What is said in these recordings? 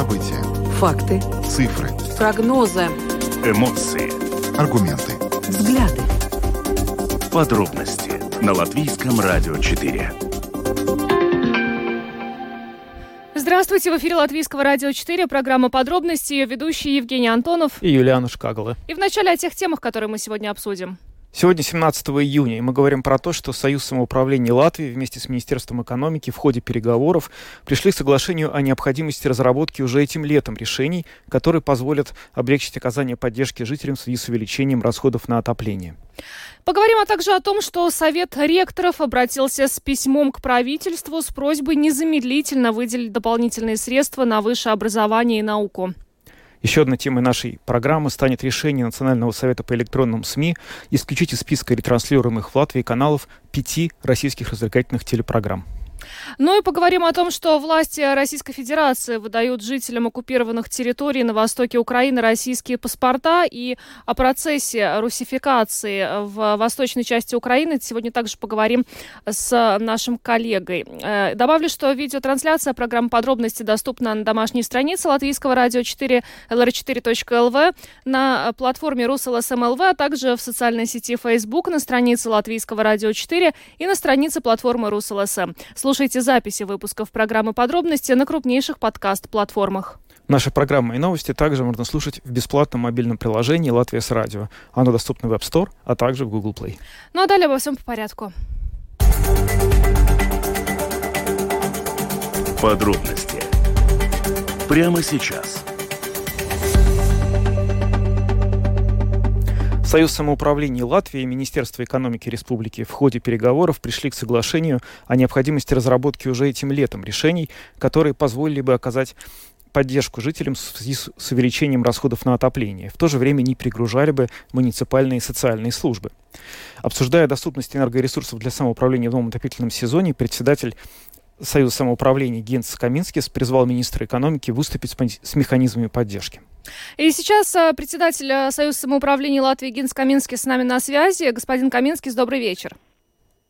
События. Факты. Цифры. Прогнозы. Эмоции. Аргументы. Взгляды. Подробности на Латвийском радио 4. Здравствуйте, в эфире Латвийского радио 4, программа «Подробности», ее ведущий Евгений Антонов. И Юлиана Шкагала. И вначале о тех темах, которые мы сегодня обсудим. Сегодня 17 июня, и мы говорим про то, что Союз самоуправления Латвии вместе с Министерством экономики в ходе переговоров пришли к соглашению о необходимости разработки уже этим летом решений, которые позволят облегчить оказание поддержки жителям в связи с увеличением расходов на отопление. Поговорим а также о том, что Совет ректоров обратился с письмом к правительству с просьбой незамедлительно выделить дополнительные средства на высшее образование и науку. Еще одной темой нашей программы станет решение Национального совета по электронным СМИ исключить из списка ретранслируемых в Латвии каналов пяти российских развлекательных телепрограмм. Ну и поговорим о том, что власти Российской Федерации выдают жителям оккупированных территорий на востоке Украины российские паспорта и о процессе русификации в восточной части Украины. Сегодня также поговорим с нашим коллегой. Э, добавлю, что видеотрансляция программы подробности доступна на домашней странице Латвийского радио 4 lr4.lv, на платформе РусЛСМЛВ, а также в социальной сети Facebook, на странице Латвийского радио 4 и на странице платформы РусЛСМ. Слушайте записи выпусков программы «Подробности» на крупнейших подкаст-платформах. Наши программы и новости также можно слушать в бесплатном мобильном приложении «Латвия с радио». Оно доступно в App Store, а также в Google Play. Ну а далее обо всем по порядку. Подробности прямо сейчас. Союз самоуправления Латвии и Министерство экономики Республики в ходе переговоров пришли к соглашению о необходимости разработки уже этим летом решений, которые позволили бы оказать поддержку жителям в связи с увеличением расходов на отопление. В то же время не перегружали бы муниципальные и социальные службы. Обсуждая доступность энергоресурсов для самоуправления в новом отопительном сезоне, председатель Союза самоуправления Генс Каминскис призвал министра экономики выступить с механизмами поддержки. И сейчас э, председатель э, Союза самоуправления Латвии Генс Каминский с нами на связи. Господин Каминский, добрый вечер.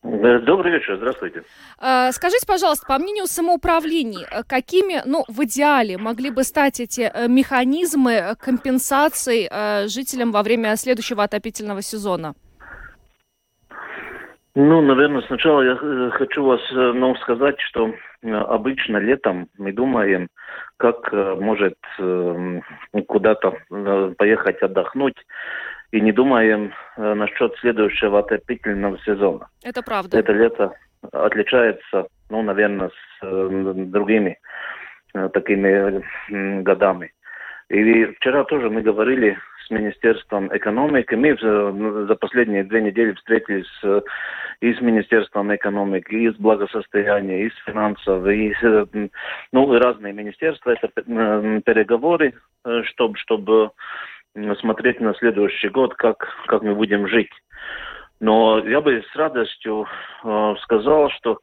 Добрый вечер, здравствуйте. Э, скажите, пожалуйста, по мнению самоуправлений, какими, ну, в идеале могли бы стать эти механизмы компенсации жителям во время следующего отопительного сезона? Ну, наверное, сначала я хочу вас ну, сказать, что обычно летом мы думаем как э, может эм, куда-то э, поехать отдохнуть и не думаем э, насчет следующего отопительного сезона. Это правда. Это лето отличается, ну, наверное, с другими такими годами. И вчера тоже мы говорили с Министерством экономики. Мы за последние две недели встретились и с Министерством экономики, и с благосостояния, и с финансов, и ну, разные министерства. Это переговоры, чтобы, чтобы смотреть на следующий год, как, как мы будем жить. Но я бы с радостью э, сказал, что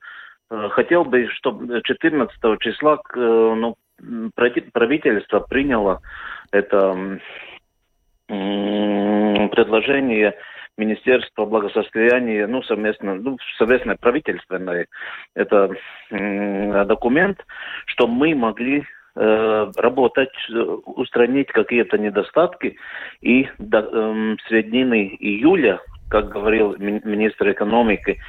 э, хотел бы, чтобы 14 числа э, ну, правительство приняло это предложение Министерство благосостояния, ну, совместно, ну, совместное правительственное, это документ, что мы могли э, работать, устранить какие-то недостатки, и до э, середины июля, как говорил министр экономики,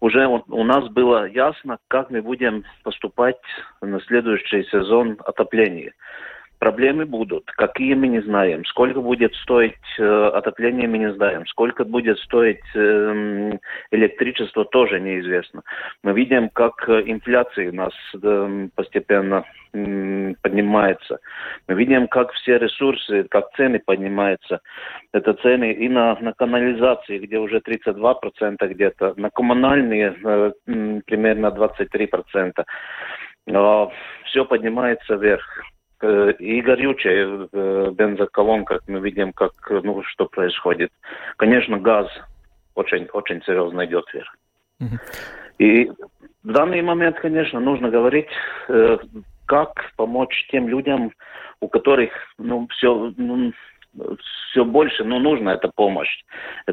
уже у нас было ясно, как мы будем поступать на следующий сезон отопления проблемы будут. Какие мы не знаем. Сколько будет стоить э, отопление, мы не знаем. Сколько будет стоить э, электричество, тоже неизвестно. Мы видим, как э, инфляция у нас э, постепенно э, поднимается. Мы видим, как все ресурсы, как цены поднимаются. Это цены и на, на канализации, где уже 32% где-то, на коммунальные э, примерно 23%. Но все поднимается вверх. Э, и горючее в э, бензоколонках мы видим, как, ну, что происходит. Конечно, газ очень, очень серьезно идет вверх. И в данный момент, конечно, нужно говорить, э, как помочь тем людям, у которых ну, все, ну, все больше ну, нужна эта помощь.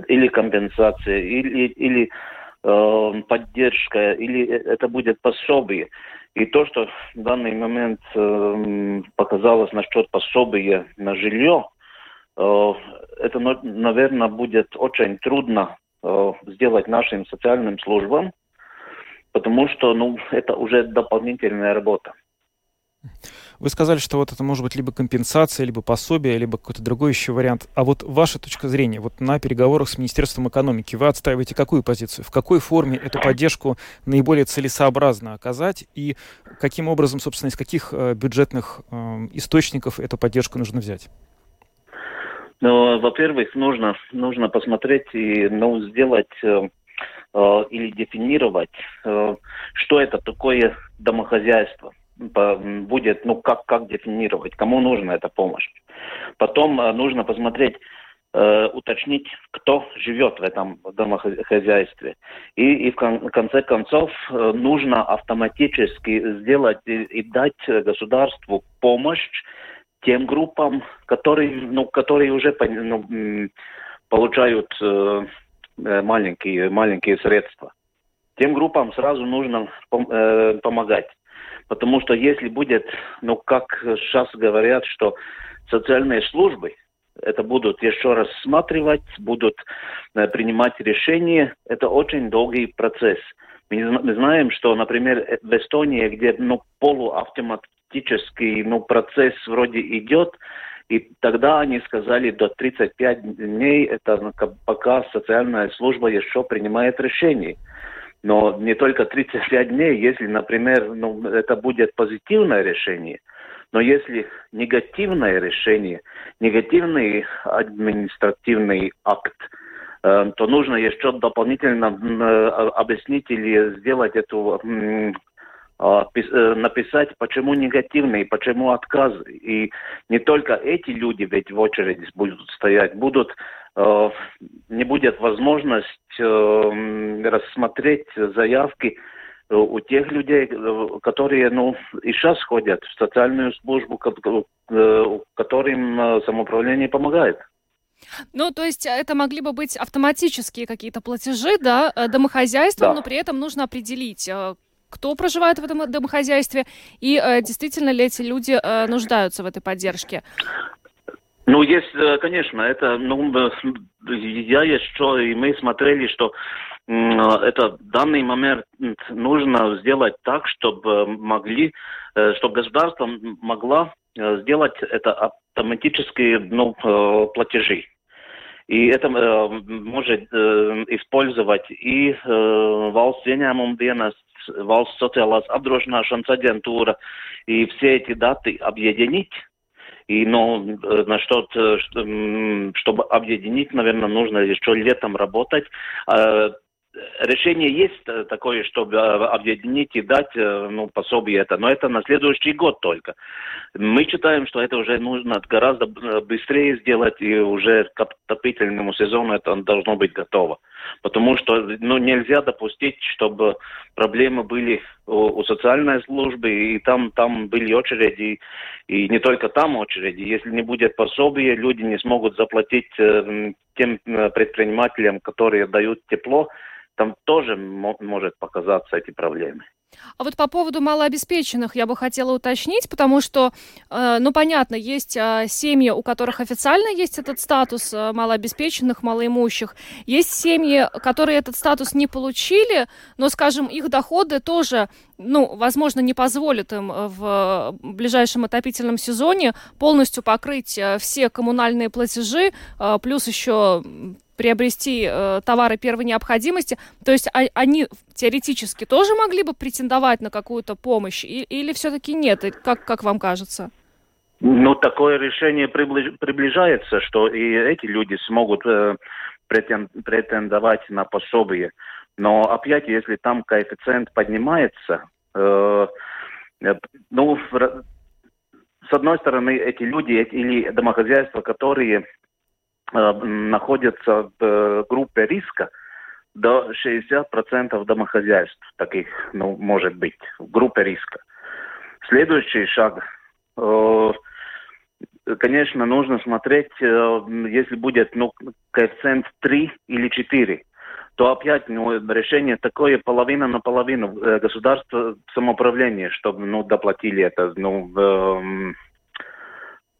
Или компенсация, или, или э, поддержка, или это будет пособие. И то, что в данный момент э, показалось насчет пособия на жилье, э, это, наверное, будет очень трудно э, сделать нашим социальным службам, потому что ну, это уже дополнительная работа. Вы сказали, что вот это может быть либо компенсация, либо пособие, либо какой-то другой еще вариант. А вот ваша точка зрения, вот на переговорах с Министерством экономики вы отстаиваете какую позицию? В какой форме эту поддержку наиболее целесообразно оказать? И каким образом, собственно, из каких э, бюджетных э, источников эту поддержку нужно взять? Ну, во-первых, нужно, нужно посмотреть и ну, сделать э, или дефинировать, что это такое домохозяйство будет, ну, как, как дефинировать, кому нужна эта помощь. Потом э, нужно посмотреть, э, уточнить, кто живет в этом домохозяйстве. И, и в конце концов э, нужно автоматически сделать и, и дать государству помощь тем группам, которые, ну, которые уже ну, получают э, маленькие, маленькие средства. Тем группам сразу нужно пом э, помогать. Потому что если будет, ну, как сейчас говорят, что социальные службы это будут еще рассматривать, будут э, принимать решения, это очень долгий процесс. Мы, знаем, что, например, э, в Эстонии, где ну, полуавтоматический ну, процесс вроде идет, и тогда они сказали, до 35 дней, это ну, пока социальная служба еще принимает решение. Но не только 35 дней, если, например, ну, это будет позитивное решение, но если негативное решение, негативный административный акт, э, то нужно еще дополнительно э, объяснить или сделать эту написать, почему негативный, почему отказ. И не только эти люди ведь в очереди будут стоять, будут Э, не будет возможность э, рассмотреть заявки э, у тех людей, которые ну, и сейчас ходят в социальную службу, которым самоуправление помогает. Ну, то есть это могли бы быть автоматические какие-то платежи, да, домохозяйством, да. но при этом нужно определить, кто проживает в этом домохозяйстве и действительно ли эти люди нуждаются в этой поддержке. Ну, есть, э, конечно, это, ну, э, я еще, и мы смотрели, что это в данный момент нужно сделать так, чтобы могли, э, чтобы государство могло сделать это автоматические ну, платежи. И это э, может э, использовать и э, valsts ieņēmuma dienas, valsts sociālās apdrošināšanas агентура, и все эти даты объединить и, ну, на что-то, чтобы объединить, наверное, нужно еще летом работать. Решение есть такое, чтобы объединить и дать ну, пособие это, но это на следующий год только. Мы считаем, что это уже нужно гораздо быстрее сделать, и уже к отопительному сезону это должно быть готово. Потому что ну, нельзя допустить, чтобы проблемы были у, у социальной службы, и там, там были очереди, и не только там очереди. Если не будет пособия, люди не смогут заплатить э, тем э, предпринимателям, которые дают тепло, там тоже может показаться эти проблемы. А вот по поводу малообеспеченных я бы хотела уточнить, потому что, э, ну, понятно, есть э, семьи, у которых официально есть этот статус э, малообеспеченных, малоимущих. Есть семьи, которые этот статус не получили, но, скажем, их доходы тоже, ну, возможно, не позволят им в ближайшем отопительном сезоне полностью покрыть э, все коммунальные платежи, э, плюс еще приобрести э, товары первой необходимости. То есть а, они теоретически тоже могли бы претендовать на какую-то помощь и, или все-таки нет? Как, как вам кажется? Ну, такое решение приближ... приближается, что и эти люди смогут э, претендовать на пособие. Но опять, если там коэффициент поднимается, э, э ну, с одной стороны, эти люди эти, или домохозяйства, которые находятся в э, группе риска до 60% домохозяйств таких, ну, может быть, в группе риска. Следующий шаг, э, конечно, нужно смотреть, если будет, ну, коэффициент 3 или 4, то опять ну, решение такое половина на половину. Э, государство самоуправление, чтобы ну, доплатили это, ну, в,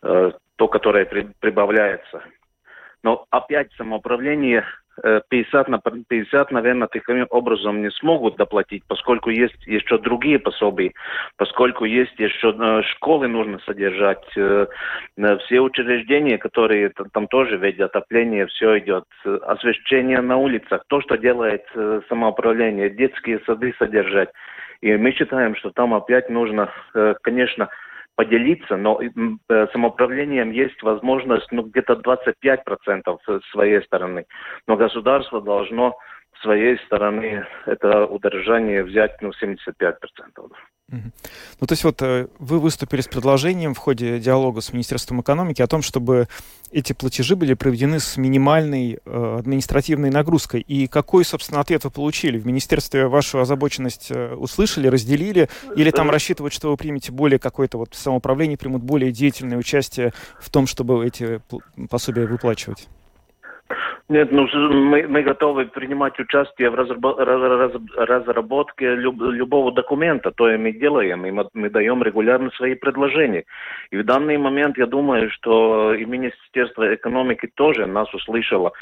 э, то, которое при, прибавляется. Но опять самоуправление 50 на 50, наверное, таким образом не смогут доплатить, поскольку есть еще другие пособия, поскольку есть еще э, школы нужно содержать, э, э, все учреждения, которые там тоже ведь отопление, все идет, освещение на улицах, то, что делает самоуправление, детские сады содержать. И мы считаем, что там опять нужно, конечно, поделиться, но э, самоуправлением есть возможность ну, где-то 25% с своей стороны. Но государство должно с своей стороны это удержание взять ну, 75%. Ну, то есть вот э, вы выступили с предложением в ходе диалога с Министерством экономики о том, чтобы эти платежи были проведены с минимальной э, административной нагрузкой. И какой, собственно, ответ вы получили? В Министерстве вашу озабоченность э, услышали, разделили? Или там рассчитывают, что вы примете более какое-то вот самоуправление, примут более деятельное участие в том, чтобы эти пособия выплачивать? Нет, ну мы, мы готовы принимать участие в разработке люб, любого документа, то и мы делаем, и мы, мы даем регулярно свои предложения. И в данный момент я думаю, что и Министерство экономики тоже нас услышало.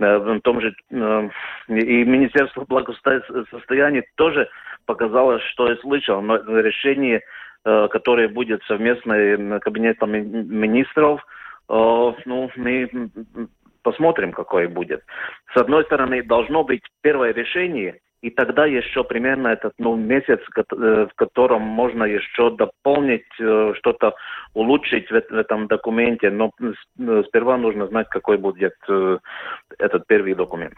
Э, в том же э, и Министерство благосостояния тоже показало, что и слышал, но решение, э, которое будет совместно кабинетом министров, ну, мы посмотрим, какое будет. С одной стороны, должно быть первое решение, и тогда еще примерно этот ну, месяц, э, в котором можно еще дополнить, э, что-то улучшить в, этом документе. Но э, сперва нужно знать, какой будет этот первый документ.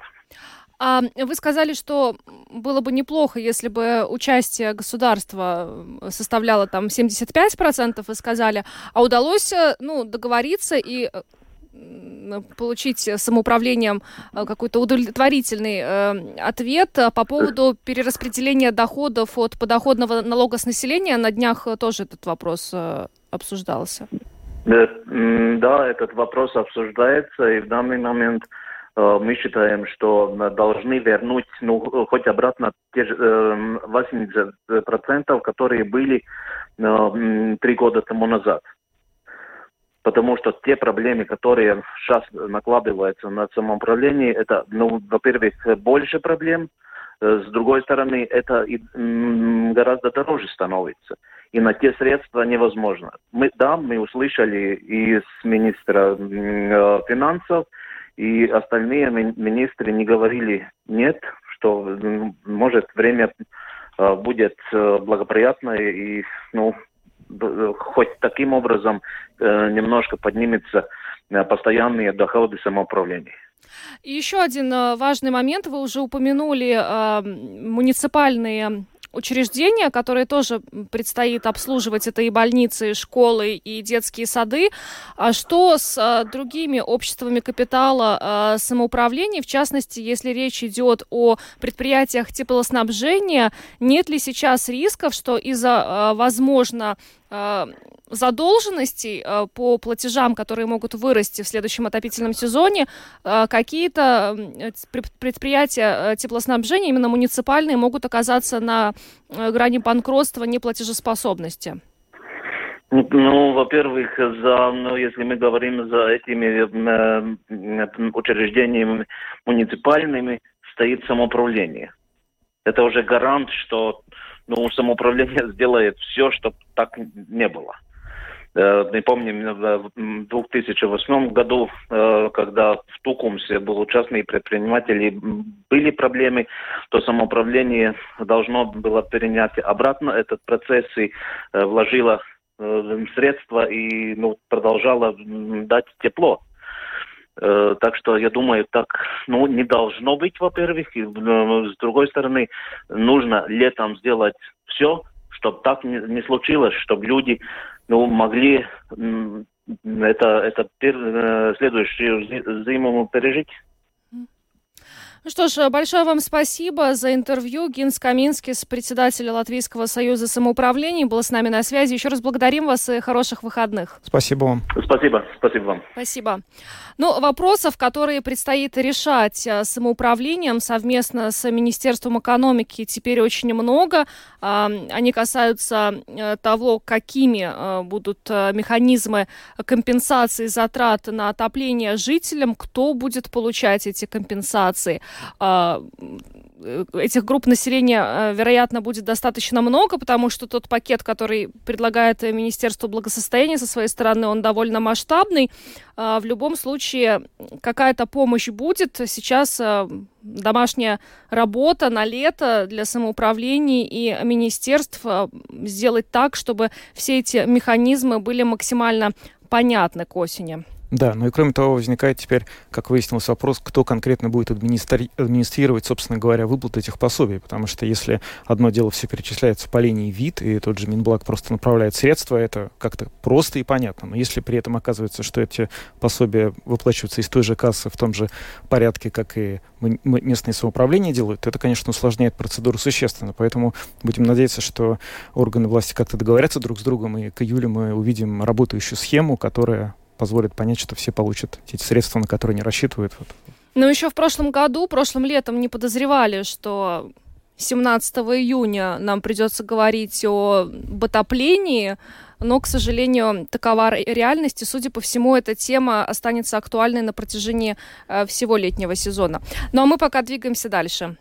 А вы сказали, что было бы неплохо, если бы участие государства составляло там 75%, вы сказали, а удалось ну, договориться и получить самоуправлением э, какой-то удовлетворительный э, ответ э, по поводу перераспределения доходов от подоходного налога с населения. На днях тоже этот вопрос обсуждался. Да, этот вопрос обсуждается, и в данный момент мы считаем, что должны вернуть, ну, хоть обратно те же 80%, которые были три года тому назад потому что те проблемы, которые сейчас накладываются на самоуправление, это, ну, во-первых, больше проблем, э, с другой стороны, это и, гораздо дороже становится. И на те средства невозможно. Мы, да, мы услышали и с министра э, финансов, и остальные министры не говорили нет, что может время э, будет благоприятное и ну, хоть таким образом э, немножко поднимется э, постоянные доходы самоуправления. И еще один э, важный момент. Вы уже упомянули э, муниципальные учреждения, которые тоже предстоит обслуживать. Это и больницы, и школы, и детские сады. А что с а, другими обществами капитала а, самоуправления, в частности, если речь идет о предприятиях теплоснабжения, нет ли сейчас рисков, что из-за, а, возможно, задолженностей э, по платежам, которые могут вырасти в следующем отопительном сезоне, э, какие-то предприятия э, теплоснабжения, именно муниципальные, могут оказаться на грани банкротства, неплатежеспособности? Ну, ну, во-первых, за, ну, если мы говорим за этими э, учреждениями муниципальными, стоит самоуправление. Это уже гарант, что ну, самоуправление сделает все, чтобы так не было. Э, мы помним, в 2008 году, э, когда в Тукумсе был частные предприниматели, были проблемы, то самоуправление должно было перенять обратно этот процесс и э, вложило средства и ну, продолжало дать тепло. Так что я думаю, так ну, не должно быть, во-первых. И с другой стороны, нужно летом сделать все, чтобы так не, не случилось, чтобы люди ну, могли это, это э, следующую зиму пережить. Ну что ж, большое вам спасибо за интервью. Гинс Каминскис, председатель Латвийского союза самоуправления, был с нами на связи. Еще раз благодарим вас и хороших выходных. Спасибо вам. Спасибо, спасибо вам. Спасибо. Ну, вопросов, которые предстоит решать э, самоуправлением совместно с Министерством экономики, теперь очень много. А, они касаются э, того, какими э, будут механизмы компенсации затрат на отопление жителям, кто будет получать эти компенсации. А, этих групп населения, э, вероятно, будет достаточно много, потому что тот пакет, который предлагает Министерство благосостояния со своей стороны, он довольно масштабный. А, в любом случае, какая-то помощь будет. Сейчас домашняя работа на лето для самоуправлений и министерств сделать так, чтобы все эти механизмы были максимально понятны к осени. Да, ну и кроме того, возникает теперь, как выяснилось, вопрос, кто конкретно будет администри... администрировать, собственно говоря, выплаты этих пособий. Потому что если одно дело все перечисляется по линии вид, и тот же Минблаг просто направляет средства, это как-то просто и понятно. Но если при этом оказывается, что эти пособия выплачиваются из той же кассы в том же порядке, как и местные самоуправления делают, то это, конечно, усложняет процедуру существенно. Поэтому будем надеяться, что органы власти как-то договорятся друг с другом, и к июлю мы увидим работающую схему, которая позволит понять, что все получат эти средства, на которые они рассчитывают. Вот. Но еще в прошлом году, прошлым летом не подозревали, что 17 июня нам придется говорить о отоплении, но, к сожалению, такова реальность, и, судя по всему, эта тема останется актуальной на протяжении э, всего летнего сезона. Ну а мы пока двигаемся дальше.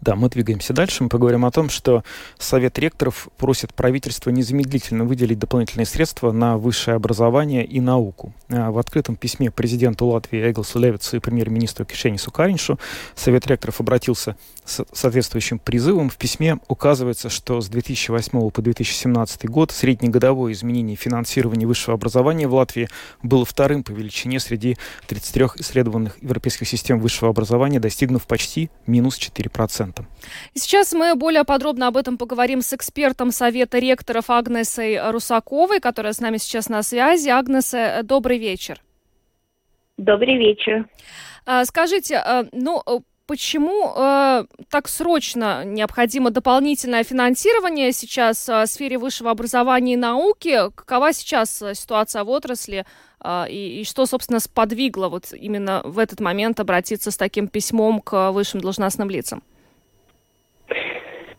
Да, мы двигаемся дальше. Мы поговорим о том, что Совет ректоров просит правительство незамедлительно выделить дополнительные средства на высшее образование и науку. А, в открытом письме президенту Латвии Эглсу Левицу и премьер-министру Кишенису Кариншу Совет ректоров обратился с соответствующим призывом. В письме указывается, что с 2008 по 2017 год среднегодовое изменение финансирования высшего образования в Латвии было вторым по величине среди 33 исследованных европейских систем высшего образования, достигнув почти минус 4 процента. Сейчас мы более подробно об этом поговорим с экспертом Совета ректоров Агнесой Русаковой, которая с нами сейчас на связи. Агнеса, добрый вечер. Добрый вечер. А, скажите, а, ну, почему э, так срочно необходимо дополнительное финансирование сейчас э, в сфере высшего образования и науки? Какова сейчас э, ситуация в отрасли э, и, и что, собственно, сподвигло вот именно в этот момент обратиться с таким письмом к высшим должностным лицам?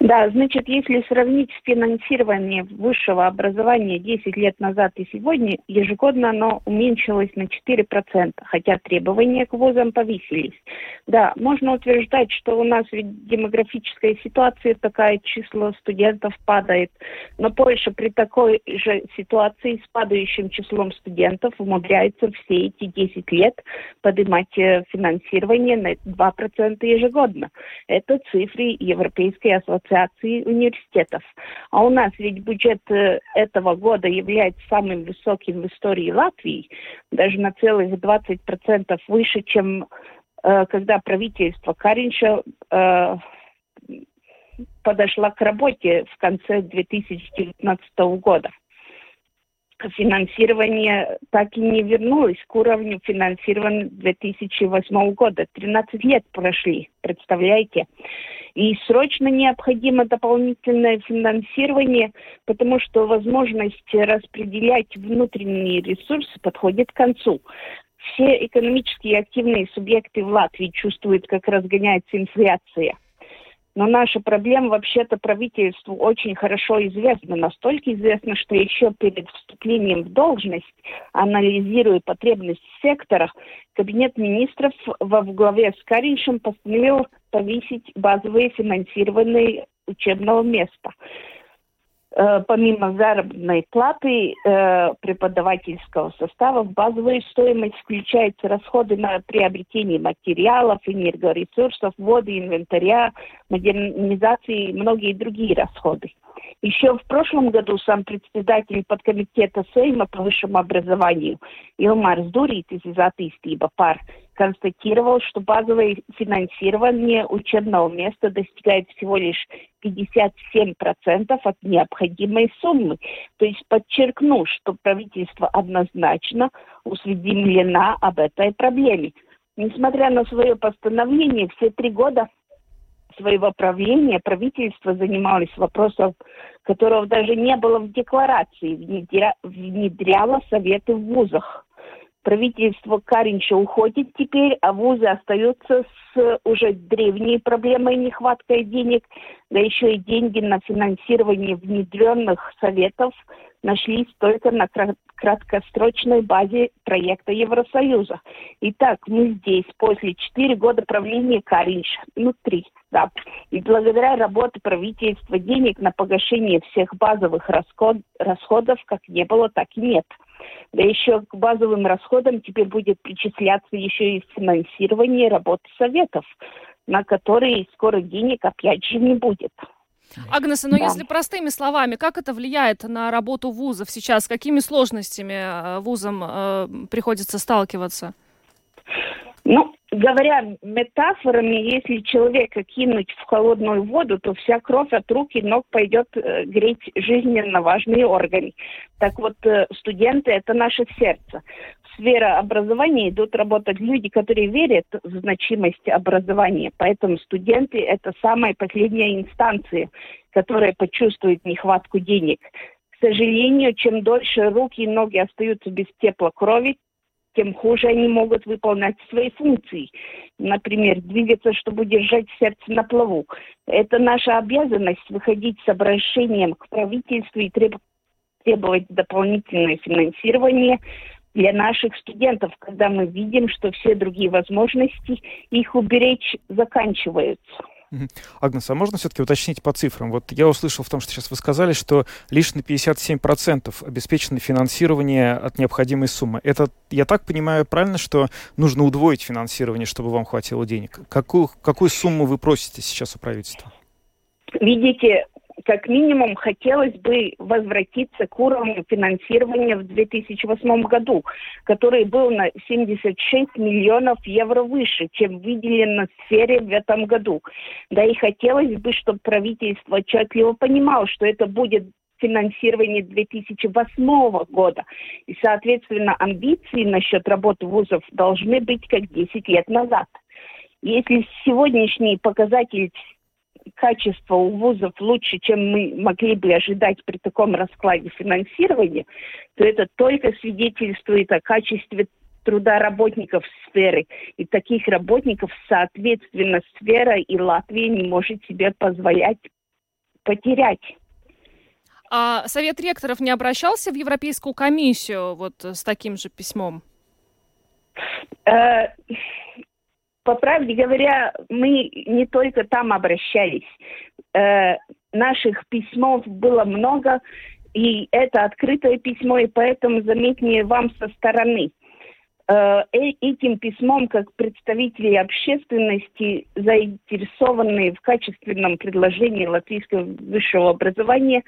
Да, значит, если сравнить финансирование высшего образования 10 лет назад и сегодня, ежегодно оно уменьшилось на 4%, хотя требования к вузам повысились. Да, можно утверждать, что у нас ведь демографическая ситуация такая, число студентов падает, но Польша при такой же ситуации с падающим числом студентов умудряется все эти 10 лет поднимать э, финансирование на 2% ежегодно. Это цифры Европейской ассоциации Ассоциации университетов. А у нас ведь бюджет э, этого года является самым высоким в истории Латвии, даже на целых 20% выше, чем э, когда правительство Каринша э, подошла к работе в конце 2019 года финансирование так и не вернулось к уровню финансирования 2008 года. 13 лет прошли, представляете? И срочно необходимо дополнительное финансирование, потому что возможность распределять внутренние ресурсы подходит к концу. Все экономически активные субъекты в Латвии чувствуют, как разгоняется инфляция – но наша проблема вообще-то правительству очень хорошо известна. Настолько известна, что еще перед вступлением в должность, анализируя потребности сектора, Кабинет министров во главе с Кариншем постановил повысить базовые финансированные учебного места. Э, помимо заработной платы э, преподавательского состава, в базовую стоимость включаются расходы на приобретение материалов, энергоресурсов, воды, инвентаря, модернизации и многие другие расходы. Еще в прошлом году сам председатель подкомитета Сейма по высшему образованию Илмар Сдуритис из Атыстиба пар констатировал, что базовое финансирование учебного места достигает всего лишь 57% от необходимой суммы. То есть подчеркну, что правительство однозначно усведомлено об этой проблеме. несмотря на свое постановление, все три года своего правления правительство занималось вопросом, которого даже не было в декларации, внедря, внедряло советы в вузах. Правительство Каринча уходит теперь, а вузы остаются с уже древней проблемой нехваткой денег, да еще и деньги на финансирование внедренных советов нашлись только на краткосрочной базе проекта Евросоюза. Итак, мы здесь после 4 года правления Каринча, ну три масштаб. И благодаря работе правительства денег на погашение всех базовых расход, расходов как не было, так и нет. Да еще к базовым расходам теперь будет причисляться еще и финансирование работы советов, на которые скоро денег опять же не будет. Агнеса, но да. если простыми словами, как это влияет на работу вузов сейчас? С какими сложностями э, вузам э, приходится сталкиваться? Ну, говоря метафорами, если человека кинуть в холодную воду, то вся кровь от рук и ног пойдет э, греть жизненно важные органы. Так вот, э, студенты – это наше сердце. В сфера образования идут работать люди, которые верят в значимость образования. Поэтому студенты – это самая последняя инстанция, которая почувствует нехватку денег. К сожалению, чем дольше руки и ноги остаются без тепла крови, тем хуже они могут выполнять свои функции. Например, двигаться, чтобы держать сердце на плаву. Это наша обязанность выходить с обращением к правительству и требовать дополнительное финансирование для наших студентов, когда мы видим, что все другие возможности их уберечь заканчиваются. Агнес, а можно все-таки уточнить по цифрам? Вот я услышал в том, что сейчас вы сказали, что лишь на 57% обеспечено финансирование от необходимой суммы. Это, я так понимаю, правильно, что нужно удвоить финансирование, чтобы вам хватило денег? Какую, какую сумму вы просите сейчас у правительства? Видите, как минимум хотелось бы возвратиться к уровню финансирования в 2008 году, который был на 76 миллионов евро выше, чем выделено в сфере в этом году. Да и хотелось бы, чтобы правительство отчетливо понимало, что это будет финансирование 2008 года. И, соответственно, амбиции насчет работы вузов должны быть как 10 лет назад. Если сегодняшний показатель качество у вузов лучше, чем мы могли бы ожидать при таком раскладе финансирования, то это только свидетельствует о качестве труда работников сферы. И таких работников, соответственно, сфера и Латвия не может себе позволять потерять. А Совет ректоров не обращался в Европейскую комиссию вот с таким же письмом? По правде говоря, мы не только там обращались. Э, наших письмов было много, и это открытое письмо, и поэтому заметнее вам со стороны. Э, э, этим письмом, как представители общественности, заинтересованные в качественном предложении латвийского высшего образования,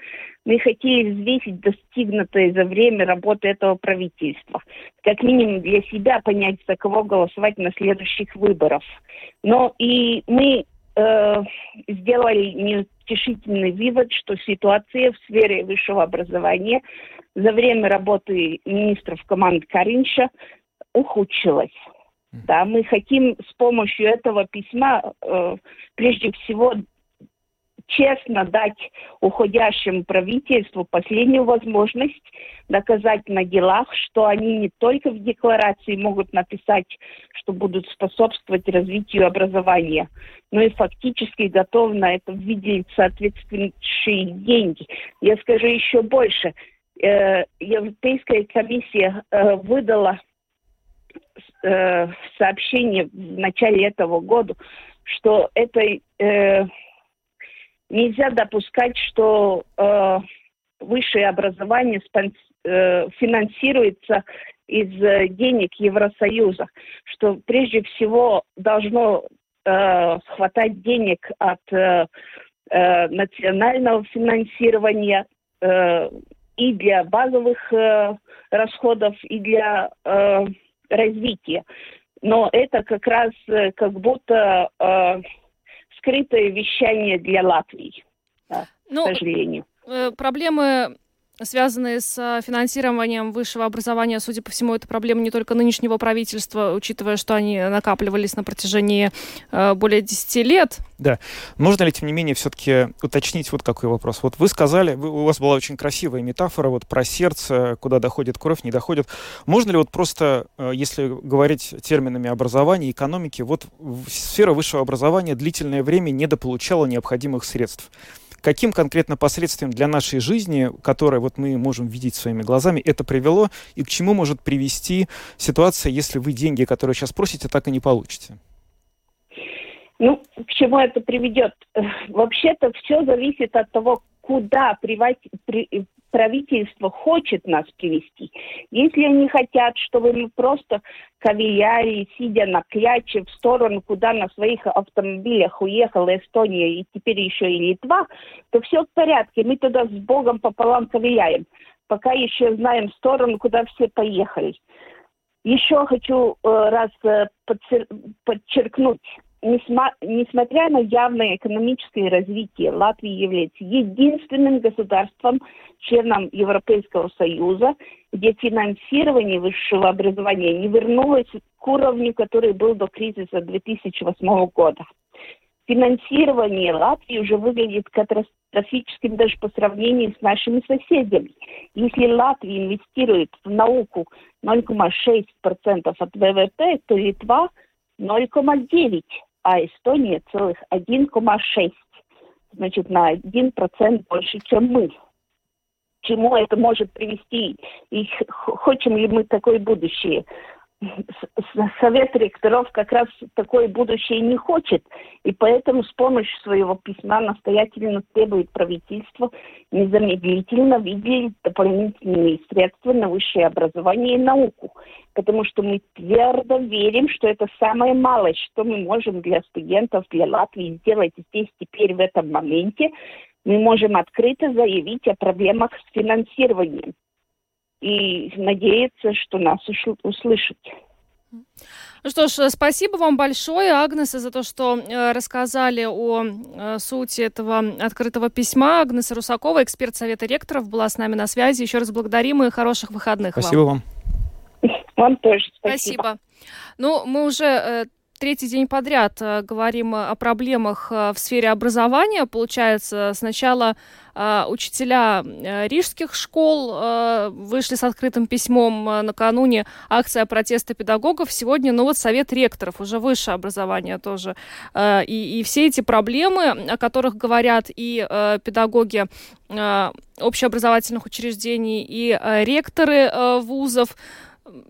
мы хотели взвесить достигнутое за время работы этого правительства. Как минимум для себя понять, за кого голосовать на следующих выборах. Но и мы э, сделали неутешительный вывод, что ситуация в сфере высшего образования за время работы министров команды Каринша ухудшилась. Да, мы хотим с помощью этого письма э, прежде всего честно дать уходящему правительству последнюю возможность доказать на делах, что они не только в декларации могут написать, что будут способствовать развитию образования, но и фактически готовы на это выделить соответствующие деньги. Я скажу еще больше. Э, Европейская комиссия э, выдала э, сообщение в начале этого года, что это э, нельзя допускать, что э, высшее образование спон, э, финансируется из э, денег Евросоюза, что прежде всего должно э, хватать денег от э, э, национального финансирования э, и для базовых э, расходов, и для э, развития. Но это как раз э, как будто э, скрытое вещание для Латвии, да, ну, к сожалению. Э, проблемы связанные с финансированием высшего образования. Судя по всему, это проблема не только нынешнего правительства, учитывая, что они накапливались на протяжении э, более 10 лет. Да. Можно ли, тем не менее, все-таки уточнить вот какой вопрос? Вот вы сказали, у вас была очень красивая метафора вот про сердце, куда доходит кровь, не доходит. Можно ли вот просто, э, если говорить терминами образования, экономики, вот сфера высшего образования длительное время недополучала необходимых средств? Каким конкретно последствиям для нашей жизни, которые вот мы можем видеть своими глазами, это привело, и к чему может привести ситуация, если вы деньги, которые сейчас просите, так и не получите? Ну, к чему это приведет? Вообще-то все зависит от того, куда привати, при, правительство хочет нас привести. Если они хотят, чтобы мы просто ковыляли, сидя на кляче в сторону, куда на своих автомобилях уехала Эстония и теперь еще и Литва, то все в порядке. Мы туда с Богом пополам ковыляем. Пока еще знаем сторону, куда все поехали. Еще хочу э, раз э, подчеркнуть, несмотря на явное экономическое развитие, Латвия является единственным государством, членом Европейского Союза, где финансирование высшего образования не вернулось к уровню, который был до кризиса 2008 года. Финансирование Латвии уже выглядит катастрофическим даже по сравнению с нашими соседями. Если Латвия инвестирует в науку 0,6% от ВВП, то Литва 0,9% а Эстония целых 1,6. Значит, на 1% больше, чем мы. К чему это может привести? И хотим ли мы такое будущее? Совет ректоров как раз такое будущее не хочет, и поэтому с помощью своего письма настоятельно требует правительства незамедлительно выделить дополнительные средства на высшее образование и науку, потому что мы твердо верим, что это самое малое, что мы можем для студентов, для Латвии сделать здесь теперь в этом моменте. Мы можем открыто заявить о проблемах с финансированием и надеяться, что нас услышат. Ну что ж, спасибо вам большое, Агнеса, за то, что э, рассказали о э, сути этого открытого письма. Агнеса Русакова, эксперт Совета ректоров, была с нами на связи. Еще раз благодарим и хороших выходных спасибо вам. Спасибо вам. Вам тоже спасибо. Спасибо. Ну, мы уже э, третий день подряд э, говорим о проблемах э, в сфере образования. Получается, сначала э, учителя рижских школ вышли с открытым письмом накануне акция протеста педагогов. Сегодня, ну вот, совет ректоров, уже высшее образование тоже. И, и все эти проблемы, о которых говорят и педагоги общеобразовательных учреждений, и ректоры вузов,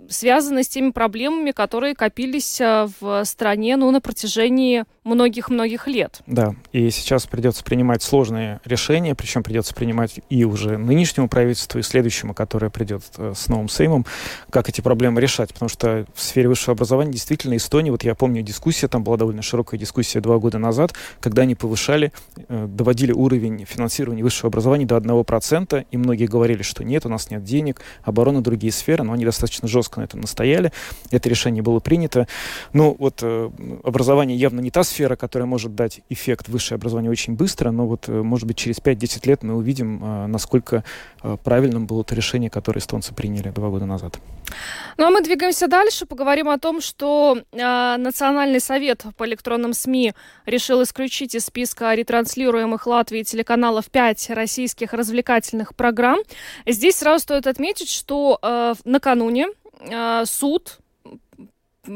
связаны с теми проблемами, которые копились э, в стране ну, на протяжении многих-многих лет. Да, и сейчас придется принимать сложные решения, причем придется принимать и уже нынешнему правительству, и следующему, которое придет э, с новым Сеймом, как эти проблемы решать. Потому что в сфере высшего образования действительно Эстония, вот я помню дискуссия, там была довольно широкая дискуссия два года назад, когда они повышали, э, доводили уровень финансирования высшего образования до 1%, и многие говорили, что нет, у нас нет денег, оборона, другие сферы, но они достаточно жестко на этом настояли. Это решение было принято. Ну, вот э, образование явно не та сфера, сфера, которая может дать эффект высшее образование очень быстро, но вот, э, может быть, через 5-10 лет мы увидим, э, насколько э, правильным было то решение, которое эстонцы приняли два года назад. Ну а мы двигаемся дальше, поговорим о том, что э, Национальный совет по электронным СМИ решил исключить из списка ретранслируемых Латвии телеканалов 5 российских развлекательных программ. Здесь сразу стоит отметить, что э, накануне э, суд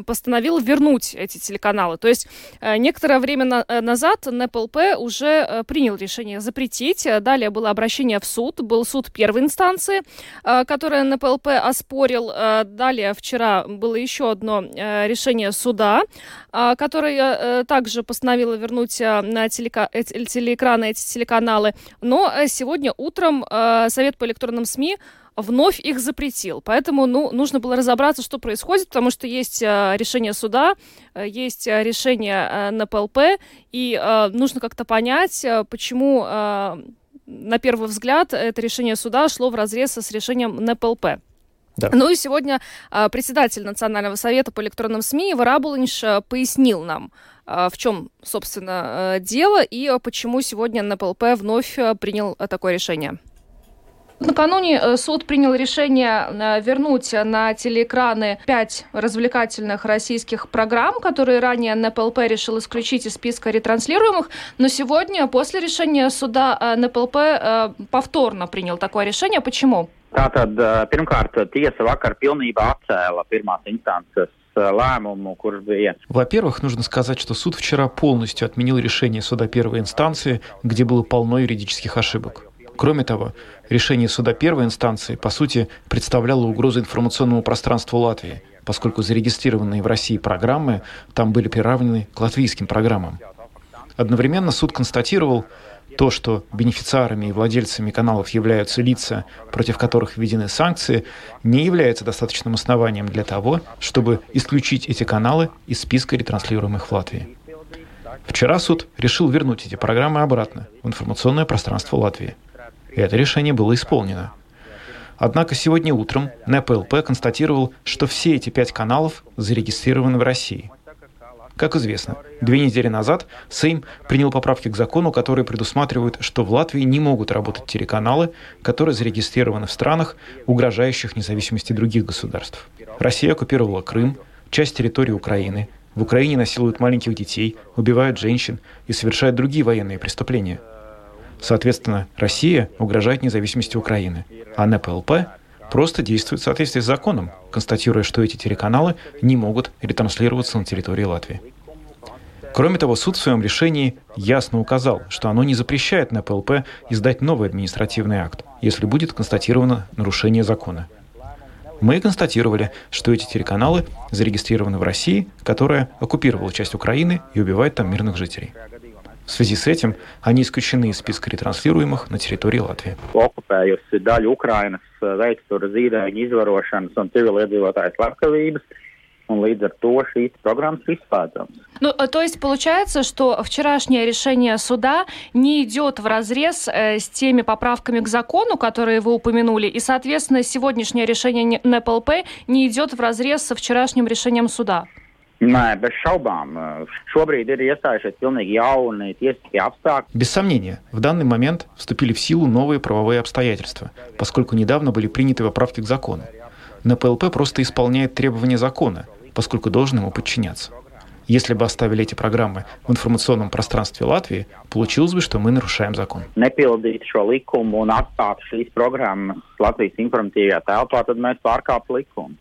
постановил вернуть эти телеканалы. То есть э, некоторое время на, э, назад НПЛП уже э, принял решение запретить. Далее было обращение в суд, был суд первой инстанции, которое НПЛП оспорил. Далее вчера было еще одно решение суда, которое также постановило вернуть на телека, телеэкраны эти телеканалы. Но сегодня утром Совет по электронным СМИ вновь их запретил. Поэтому ну, нужно было разобраться, что происходит, потому что есть э, решение суда, э, есть э, решение НПЛП, и нужно как-то понять, почему на первый взгляд это решение суда шло в разрез с решением НПЛП. Да. Ну и сегодня э, председатель Национального совета по электронным СМИ Ивар Аболиньш э, пояснил нам, э, в чем, собственно, дело и почему сегодня НПЛП вновь принял такое решение. Накануне э, суд принял решение э, вернуть на телеэкраны пять развлекательных российских программ, которые ранее НПЛП решил исключить из списка ретранслируемых. Но сегодня, после решения суда, э, НПЛП повторно принял такое решение. Почему? Tātad, pirmkārt, tiesa vakar pilnībā atcēla pirmās instances во-первых, нужно сказать, что суд вчера полностью отменил решение суда первой инстанции, где было полно юридических ошибок. Кроме того, решение суда первой инстанции, по сути, представляло угрозу информационному пространству Латвии, поскольку зарегистрированные в России программы там были приравнены к латвийским программам. Одновременно суд констатировал, то, что бенефициарами и владельцами каналов являются лица, против которых введены санкции, не является достаточным основанием для того, чтобы исключить эти каналы из списка ретранслируемых в Латвии. Вчера суд решил вернуть эти программы обратно в информационное пространство Латвии – это решение было исполнено. Однако сегодня утром НПЛП констатировал, что все эти пять каналов зарегистрированы в России. Как известно, две недели назад Сейм принял поправки к закону, которые предусматривают, что в Латвии не могут работать телеканалы, которые зарегистрированы в странах, угрожающих независимости других государств. Россия оккупировала Крым, часть территории Украины, в Украине насилуют маленьких детей, убивают женщин и совершают другие военные преступления – Соответственно, Россия угрожает независимости Украины, а НПЛП просто действует в соответствии с законом, констатируя, что эти телеканалы не могут ретранслироваться на территории Латвии. Кроме того, суд в своем решении ясно указал, что оно не запрещает НПЛП издать новый административный акт, если будет констатировано нарушение закона. Мы констатировали, что эти телеканалы зарегистрированы в России, которая оккупировала часть Украины и убивает там мирных жителей. В связи с этим они исключены из списка ретранслируемых на территории Латвии. Un līdz ar to šīs programmas ir izslēdzamas. Ну, э, то есть получается, что вчерашнее решение суда не идет в разрез э, с теми поправками к закону, которые вы упомянули, и, соответственно, сегодняшнее решение НПЛП не идет в разрез со вчерашним решением суда. Nē, bez šaubām. Šobrīd ir iestājušies pilnīgi jauni tiesiskie apstākļi. Без сомнения, в данный момент вступили в силу новые правовые обстоятельства, поскольку недавно были приняты поправки к закону. НПЛП просто исполняет требования закона, поскольку должен ему подчиняться. Если бы оставили эти программы в информационном пространстве Латвии, получилось бы, что мы нарушаем закон.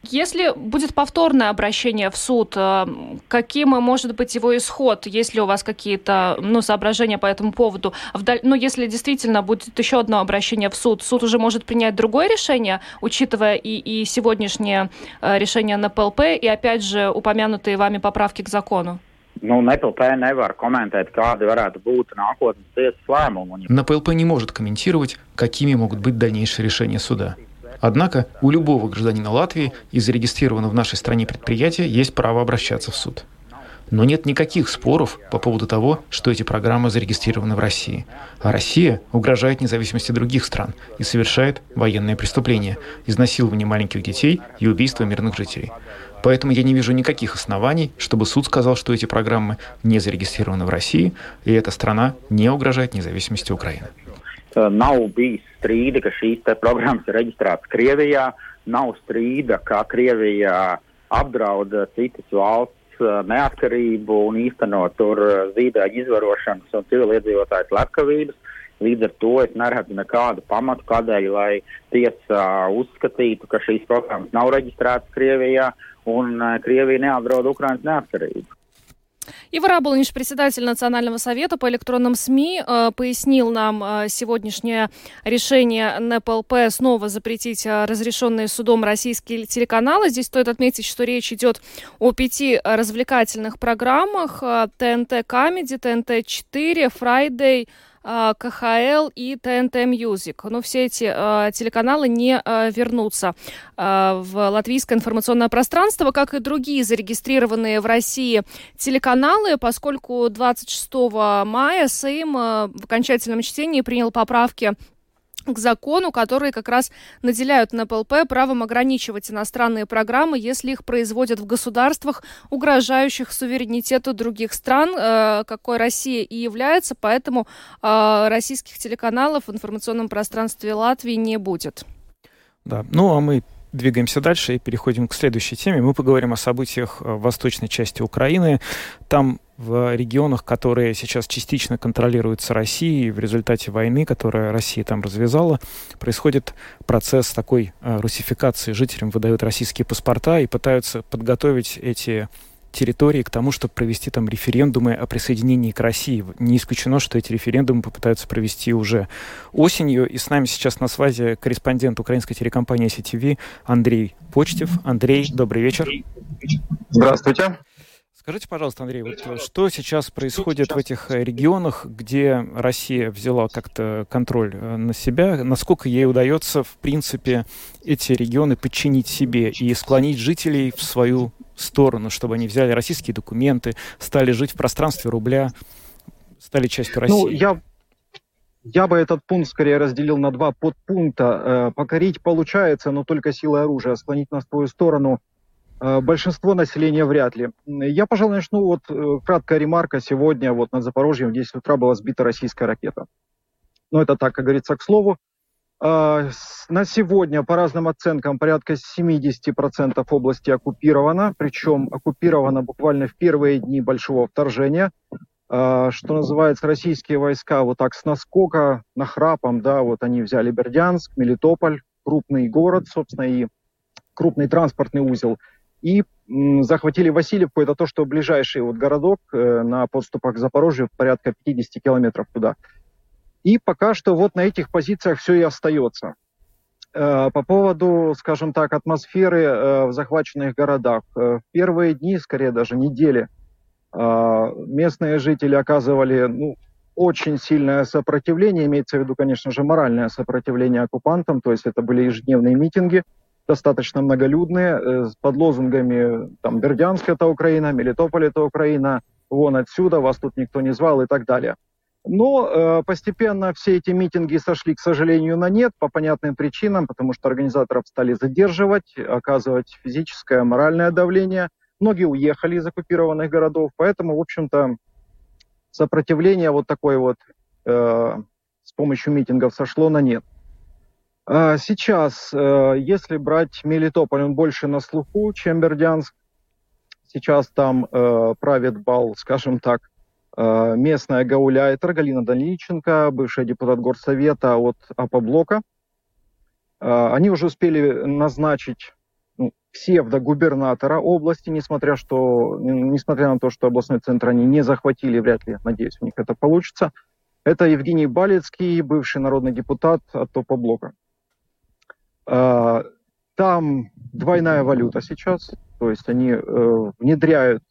Если будет повторное обращение в суд, э, каким может быть его исход? Есть ли у вас какие-то ну, соображения по этому поводу? Вдаль... Ну, если действительно будет еще одно обращение в суд, суд уже может принять другое решение, учитывая и, и сегодняшнее э, решение НПЛП, и опять же упомянутые вами поправки к закону? Закonu? Nu, НПЛП nevar комментēt, kādi varētu būt nākotnes tiesas lēmumi. НПЛП не может комментировать, какими могут быть дальнейшие решения суда. Однако у любого гражданина Латвии и зарегистрированного в нашей стране предприятия есть право обращаться в суд. Но нет никаких споров по поводу того, что эти программы зарегистрированы в России. А Россия угрожает независимости других стран и совершает военные преступления, изнасилование маленьких детей и убийство мирных жителей. Поэтому я не вижу никаких оснований, чтобы суд сказал, что эти программы не зарегистрированы в России, и эта страна не угрожает независимости Украины. Nav bijis strīda, ka šīs programmas ir reģistrētas Krievijā, nav strīda, ka Krievija apdraud citas valsts neatkarību un īstenot tur zīdaiņu izvarošanas un civiliedzīvotāju slepkavības. Līdz ar to es neredzu nekādu pamatu, kādēļ, lai tiesa uzskatītu, ka šīs programmas nav reģistrētas Krievijā un Krievija neapdraud Ukrainas neatkarību. Ива Раболниш, председатель Национального совета по электронным СМИ, э, пояснил нам э, сегодняшнее решение НПЛП снова запретить э, разрешенные судом российские телеканалы. Здесь стоит отметить, что речь идет о пяти развлекательных программах ТНТ Comedy, ТНТ 4, Friday, КХЛ и ТНТ Music. Но все эти э, телеканалы не э, вернутся э, в латвийское информационное пространство, как и другие зарегистрированные в России телеканалы, поскольку 26 мая Сейм в окончательном чтении принял поправки к закону, которые как раз наделяют НПЛП правом ограничивать иностранные программы, если их производят в государствах, угрожающих суверенитету других стран, э, какой Россия и является, поэтому э, российских телеканалов в информационном пространстве Латвии не будет. Да, ну а мы двигаемся дальше и переходим к следующей теме. Мы поговорим о событиях э, в восточной части Украины. Там в регионах, которые сейчас частично контролируются Россией, в результате войны, которая Россия там развязала, происходит процесс такой э, русификации. Жителям выдают российские паспорта и пытаются подготовить эти территории к тому, чтобы провести там референдумы о присоединении к России. Не исключено, что эти референдумы попытаются провести уже осенью. И с нами сейчас на связи корреспондент украинской телекомпании CTV Андрей Почтев. Андрей, добрый вечер. Здравствуйте. Скажите, пожалуйста, Андрей, вот что сейчас происходит в этих регионах, где Россия взяла как-то контроль э, на себя? Насколько ей удается, в принципе, эти регионы подчинить себе и склонить жителей в свою сторону, чтобы они взяли российские документы, стали жить в пространстве рубля, стали частью России? Ну, я, я бы этот пункт скорее разделил на два подпункта. Э, покорить получается, но только силой оружия. Склонить на свою сторону э, большинство населения вряд ли. Я, пожалуй, начну вот э, краткая ремарка. Сегодня вот над Запорожьем в 10 утра была сбита российская ракета. Но это так, как говорится, к слову. А, на сегодня, по разным оценкам, порядка 70% области оккупировано, причем оккупировано буквально в первые дни большого вторжения. А, что называется, российские войска вот так с наскока, нахрапом, да, вот они взяли Бердянск, Мелитополь, крупный город, собственно, и крупный транспортный узел, и захватили Васильевку, это то, что ближайший вот городок э, на подступах к Запорожью, порядка 50 километров туда. И пока что вот на этих позициях все и остается. Э, по поводу, скажем так, атмосферы э, в захваченных городах. Э, в первые дни, скорее даже недели, местные жители оказывали ну, очень сильное сопротивление, имеется в виду, конечно же, моральное сопротивление оккупантам, то есть это были ежедневные митинги, достаточно многолюдные, под лозунгами там «Бердянск – это Украина», «Мелитополь – это Украина», «Вон отсюда», «Вас тут никто не звал» и так далее – но э, постепенно все эти митинги сошли, к сожалению, на нет по понятным причинам, потому что организаторов стали задерживать, оказывать физическое, моральное давление. Многие уехали из оккупированных городов, поэтому, в общем-то, сопротивление вот такое вот э, с помощью митингов сошло на нет. А сейчас, э, если брать Мелитополь, он больше на слуху, чем Бердянск. Сейчас там э, правит бал, скажем так, местная гауляйтер Галина Данильченко, бывшая депутат горсовета от АПО-блока. Э, они уже успели назначить ну, псевдогубернатора области, несмотря, что, несмотря на то, что областной центр они не захватили, вряд ли, надеюсь, у них это получится. Это Евгений Балецкий, бывший народный депутат от ОПО-блока. Э, там двойная валюта сейчас, то есть они внедряют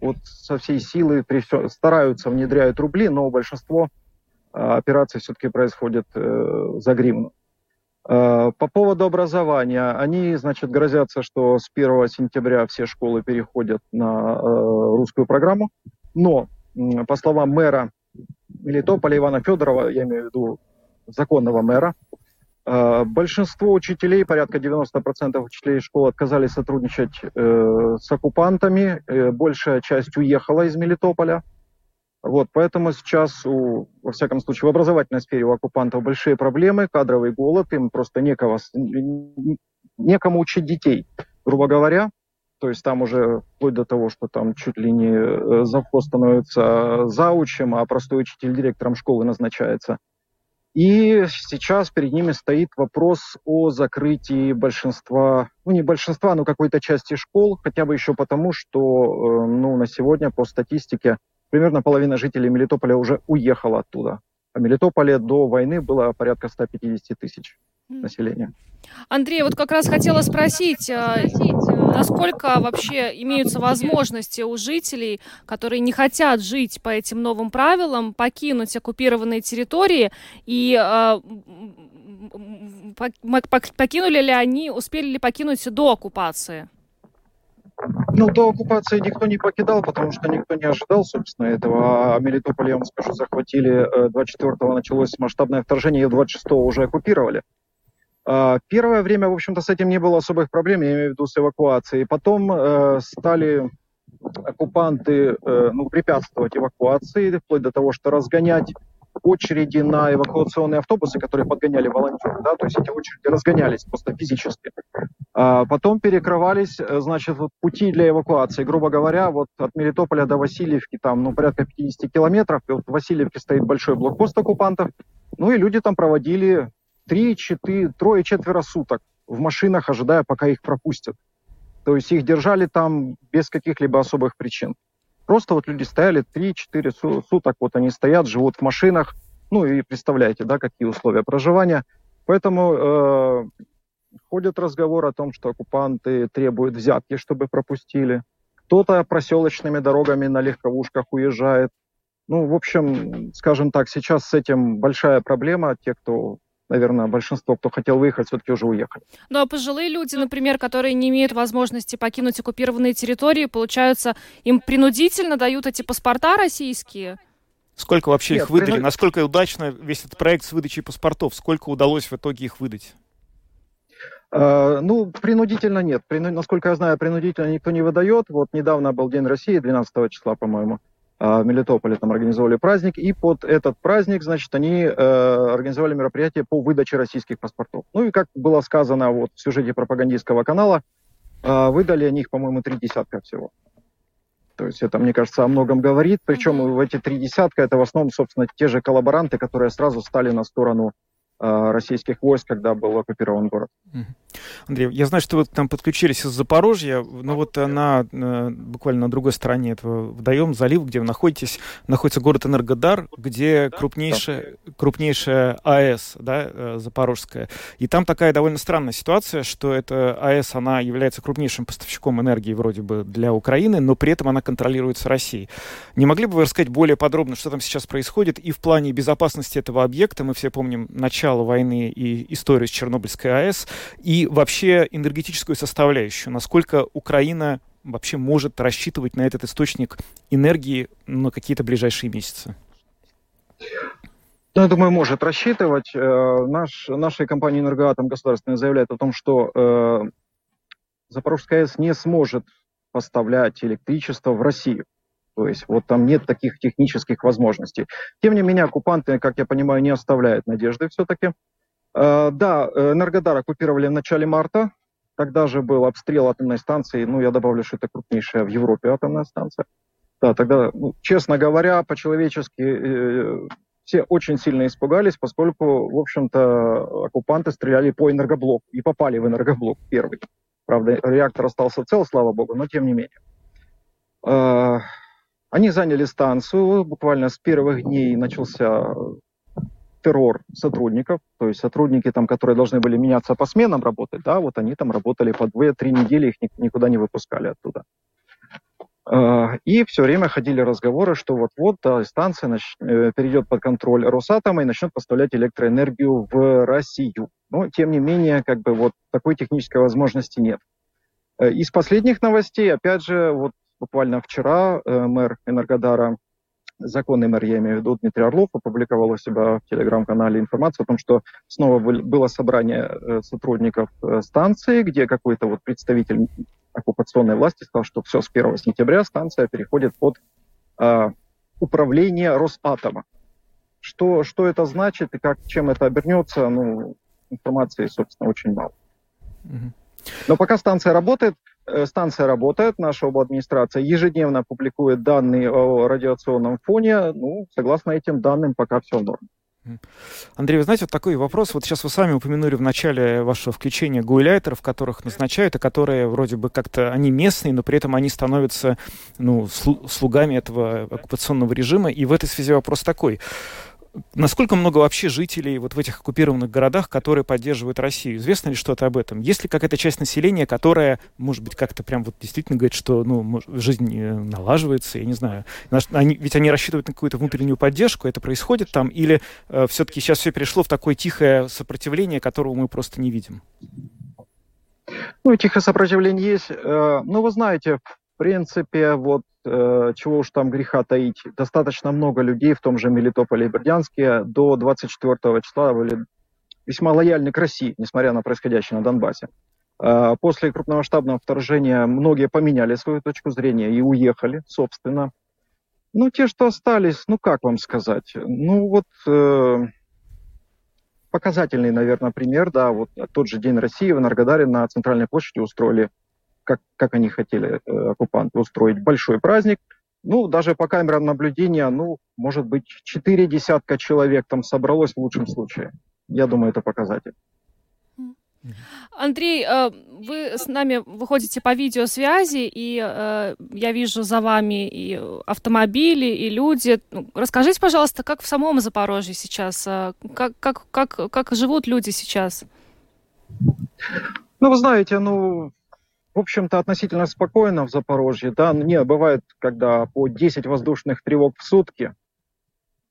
вот со всей силы стараются, внедряют рубли, но большинство э, операций все-таки происходит э, за гривну. Э, по поводу образования, они, значит, грозятся, что с 1 сентября все школы переходят на русскую программу, но, по словам мэра Мелитополя Ивана Федорова, я имею в виду законного мэра, большинство учителей, порядка 90% учителей школ отказались сотрудничать э, с оккупантами. Э, большая часть уехала из Мелитополя. Вот, поэтому сейчас, у, во всяком случае, в образовательной сфере у оккупантов большие проблемы, кадровый голод, им просто некого, некому учить детей, грубо говоря. То есть там уже вплоть до того, что там чуть ли не э, завхоз становится заучем, а простой учитель директором школы назначается – и сейчас перед ними стоит вопрос о закрытии большинства, ну не большинства, но какой-то части школ, хотя бы еще потому, что э, ну, на сегодня по статистике примерно половина жителей Мелитополя уже уехала оттуда. А Мелитополе до войны было порядка 150 тысяч населения. Андрей, вот как раз хотела спросить, а, насколько вообще имеются возможности у жителей, которые не хотят жить по этим новым правилам, покинуть оккупированные территории и а, покинули ли они, успели ли покинуть до оккупации? Ну, до оккупации никто не покидал, потому что никто не ожидал, собственно, этого. А Мелитополь, я вам скажу, захватили 24-го, э, началось масштабное вторжение, и 26-го уже оккупировали. А, первое время, в общем-то, с этим не было особых проблем, я имею в виду с эвакуацией. Потом э, стали оккупанты э, ну, препятствовать эвакуации, вплоть до того, что разгонять очереди на эвакуационные автобусы, которые подгоняли волонтеры, да, то есть эти очереди разгонялись просто физически. А потом перекрывались, э, значит, вот пути для эвакуации. Грубо говоря, вот от Мелитополя до Васильевки там, ну, порядка 50 километров, и вот в Васильевке стоит большой блокпост оккупантов, ну, и люди там проводили 3, 4, трое, четверо суток в машинах, ожидая, пока их пропустят. То есть их держали там без каких-либо особых причин. Просто вот люди стояли 3-4 суток, вот они стоят, живут в машинах, ну и представляете, да, какие условия проживания. Поэтому э, ходит разговор о том, что оккупанты требуют взятки, чтобы пропустили. Кто-то проселочными дорогами на легковушках уезжает. Ну, в общем, скажем так, сейчас с этим большая проблема. Те, кто наверное, большинство, кто хотел выехать, все-таки уже уехали. Ну а пожилые люди, например, которые не имеют возможности покинуть оккупированные территории, получается, им принудительно дают эти паспорта российские? Сколько вообще Нет, их выдали? Принуд... Насколько удачно весь этот проект с выдачей паспортов? Сколько удалось в итоге их выдать? Uh, ну, принудительно нет. Насколько я знаю, принудительно никто не выдает. Вот недавно был День России, 12 числа, по-моему. В Мелитополе там организовали праздник, и под этот праздник, значит, они э, организовали мероприятие по выдаче российских паспортов. Ну и как было сказано вот в сюжете пропагандистского канала, э, выдали они их, по-моему, три десятка всего. То есть это, мне кажется, о многом говорит. Причем в эти три десятка это в основном, собственно, те же коллаборанты, которые сразу стали на сторону Э, российских войск, когда был оккупирован город. Андрей, я знаю, что вы там подключились из Запорожья, но вот на, э, буквально на другой стороне этого вдаем залив, где вы находитесь, находится город Энергодар, где крупнейшая, крупнейшая АЭС, да, э, запорожская. И там такая довольно странная ситуация, что эта АЭС, она является крупнейшим поставщиком энергии вроде бы для Украины, но при этом она контролируется Россией. Не могли бы вы рассказать более подробно, что там сейчас происходит и в плане безопасности этого объекта? Мы все помним начало начала войны и историю с Чернобыльской АЭС, и вообще энергетическую составляющую, насколько Украина вообще может рассчитывать на этот источник энергии на какие-то ближайшие месяцы? Ну, я думаю, может рассчитывать. Э, наш, наша компания «Энергоатом» государственная заявляет о том, что э, Запорожская АЭС не сможет поставлять электричество в Россию. То есть вот там нет таких технических возможностей. Тем не менее, оккупанты, как я понимаю, не оставляют надежды все-таки. Э, да, Энергодар оккупировали в начале марта. Тогда же был обстрел атомной станции. Ну, я добавлю, что это крупнейшая в Европе атомная станция. Да, тогда, ну, честно говоря, по-человечески э, все очень сильно испугались, поскольку, в общем-то, оккупанты стреляли по энергоблоку и попали в энергоблок первый. Правда, реактор остался цел, слава богу, но тем не менее. Они заняли станцию, буквально с первых дней начался террор сотрудников, то есть сотрудники, там, которые должны были меняться по сменам работать, да, вот они там работали по 2-3 недели, их никуда не выпускали оттуда. А, и все время ходили разговоры, что вот-вот станция нач... Э, перейдет под контроль Росатома и начнет поставлять электроэнергию в Россию. Но, тем не менее, как бы вот такой технической возможности нет. Э, из последних новостей, опять же, вот буквально вчера э, мэр Энергодара, законный мэр, я имею в виду, Дмитрий Орлов, опубликовал у себя в телеграм-канале информацию о том, что снова было собрание э, сотрудников э, станции, где какой-то вот представитель оккупационной власти сказал, что все, с 1 сентября станция переходит под э, управление Росатома. Что, что это значит и как, чем это обернется, ну, информации, собственно, очень мало. Но пока станция работает, станция работает, наша администрация ежедневно публикует данные о радиационном фоне. Ну, согласно этим данным, пока все в норме. Андрей, вы знаете, вот такой вопрос. Вот сейчас вы сами упомянули в начале вашего включения гуйляйтеров, которых назначают, и которые вроде бы как-то, они местные, но при этом они становятся ну, слугами этого оккупационного режима. И в этой связи вопрос такой. Насколько много вообще жителей вот в этих оккупированных городах, которые поддерживают Россию? Известно ли что-то об этом? Есть ли какая-то часть населения, которая, может быть, как-то прям вот действительно говорит, что ну, жизнь э, налаживается, я не знаю. Они, ведь они рассчитывают на какую-то внутреннюю поддержку, это происходит там, или э, все-таки сейчас все перешло в такое тихое сопротивление, которого мы просто не видим? Ну, тихое сопротивление есть. Э, ну, вы знаете, В принципе, вот э, чего уж там греха таить, достаточно много людей в том же Мелитополе и Бердянске до 24 числа были весьма лояльны к России, несмотря на происходящее на Донбассе. Э, после крупномасштабного вторжения многие поменяли свою точку зрения и уехали, собственно. Ну, те, что остались, ну, как вам сказать, ну, вот... Э, показательный, наверное, пример, да, вот тот же День России в Энергодаре на Центральной площади устроили как, как они хотели, э, оккупанты, устроить большой праздник. Ну, даже по камерам наблюдения, ну, может быть, четыре десятка человек там собралось в лучшем случае. Я думаю, это показатель. Андрей, э, вы с нами выходите по видеосвязи, и э, я вижу за вами и автомобили, и люди. Ну, расскажите, пожалуйста, как в самом Запорожье сейчас, как, как, как, как живут люди сейчас? Ну, вы знаете, ну, в общем-то, относительно спокойно в Запорожье. Да, не, бывает, когда по 10 воздушных тревог в сутки.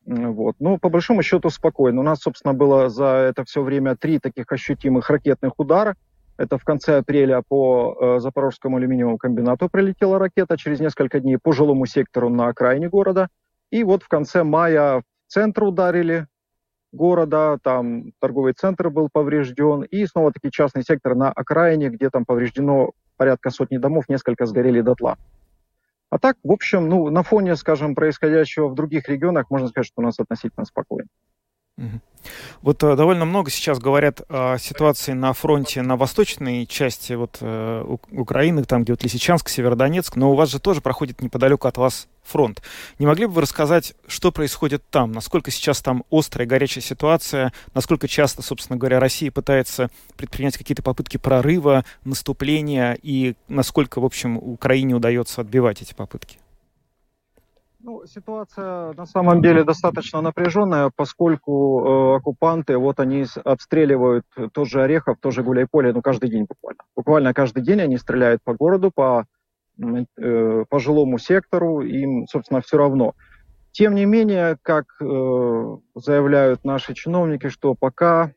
Вот. Но по большому счету спокойно. У нас, собственно, было за это все время три таких ощутимых ракетных удара. Это в конце апреля по э, Запорожскому алюминиевому комбинату прилетела ракета, через несколько дней по жилому сектору на окраине города. И вот в конце мая в центр ударили города, там торговый центр был поврежден, и снова-таки частный сектор на окраине, где там повреждено порядка сотни домов, несколько сгорели дотла. А так, в общем, ну, на фоне, скажем, происходящего в других регионах, можно сказать, что у нас относительно спокойно. Вот э, довольно много сейчас говорят о ситуации на фронте на восточной части вот, э, Украины, там, где вот Лисичанск, Северодонецк, но у вас же тоже проходит неподалеку от вас фронт. Не могли бы вы рассказать, что происходит там? Насколько сейчас там острая, горячая ситуация? Насколько часто, собственно говоря, Россия пытается предпринять какие-то попытки прорыва, наступления? И насколько, в общем, Украине удается отбивать эти попытки? Ну, ситуация на самом деле достаточно напряженная, поскольку э, оккупанты, вот они обстреливают тот же Орехов, тоже Гуляйполе, ну, каждый день буквально. Буквально каждый день они стреляют по городу, по, э, по жилому сектору, им, собственно, все равно. Тем не менее, как э, заявляют наши чиновники, что пока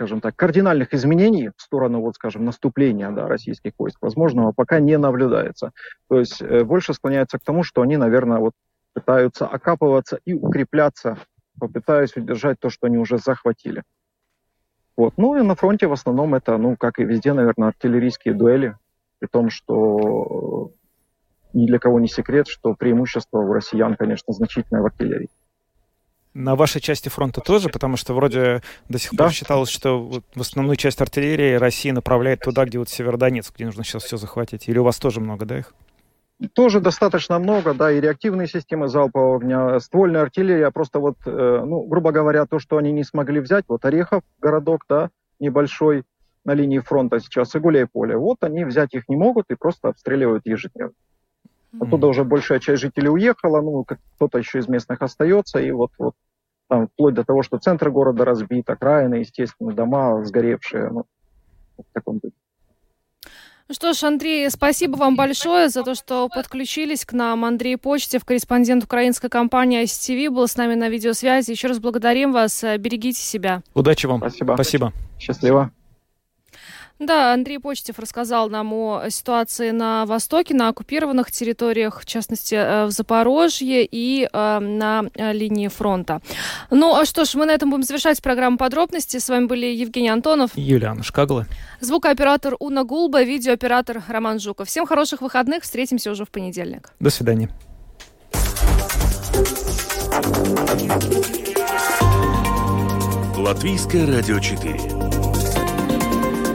скажем так, кардинальных изменений в сторону, вот, скажем, наступления да, российских войск возможного пока не наблюдается. То есть э, больше склоняется к тому, что они, наверное, вот пытаются окапываться и укрепляться, попытаясь удержать то, что они уже захватили. Вот. Ну и на фронте в основном это, ну, как и везде, наверное, артиллерийские дуэли, при том, что э, ни для кого не секрет, что преимущество у россиян, конечно, значительное в артиллерии. На вашей части фронта тоже, потому что вроде до сих пор да. считалось, что вот в основную часть артиллерии Россия направляет туда, где вот Северодонецк, где нужно сейчас все захватить. Или у вас тоже много, да, их? Тоже достаточно много, да, и реактивные системы залпового огня, ствольная артиллерия, просто вот, э, ну, грубо говоря, то, что они не смогли взять, вот Орехов, городок, да, небольшой на линии фронта сейчас, и Гуляй-Поле, вот они взять их не могут и просто обстреливают ежедневно. Оттуда уже большая часть жителей уехала, ну, кто-то еще из местных остается, и вот, вот там, вплоть до того, что центр города разбит, окраины, естественно, дома сгоревшие, ну, в таком духе. Ну что ж, Андрей, спасибо вам большое за то, что подключились к нам. Андрей Почтев, корреспондент украинской компании ICTV, был с нами на видеосвязи. Еще раз благодарим вас. Берегите себя. Удачи вам. Спасибо. Спасибо. Счастливо. Да, Андрей Почтев рассказал нам о ситуации на Востоке, на оккупированных территориях, в частности, э, в Запорожье и э, на э, линии фронта. Ну, а что ж, мы на этом будем завершать программу подробности. С вами были Евгений Антонов. И Юлиана Шкагла. Звукооператор Уна Гулба, видеооператор Роман Жуков. Всем хороших выходных. Встретимся уже в понедельник. До свидания. Латвийское радио 4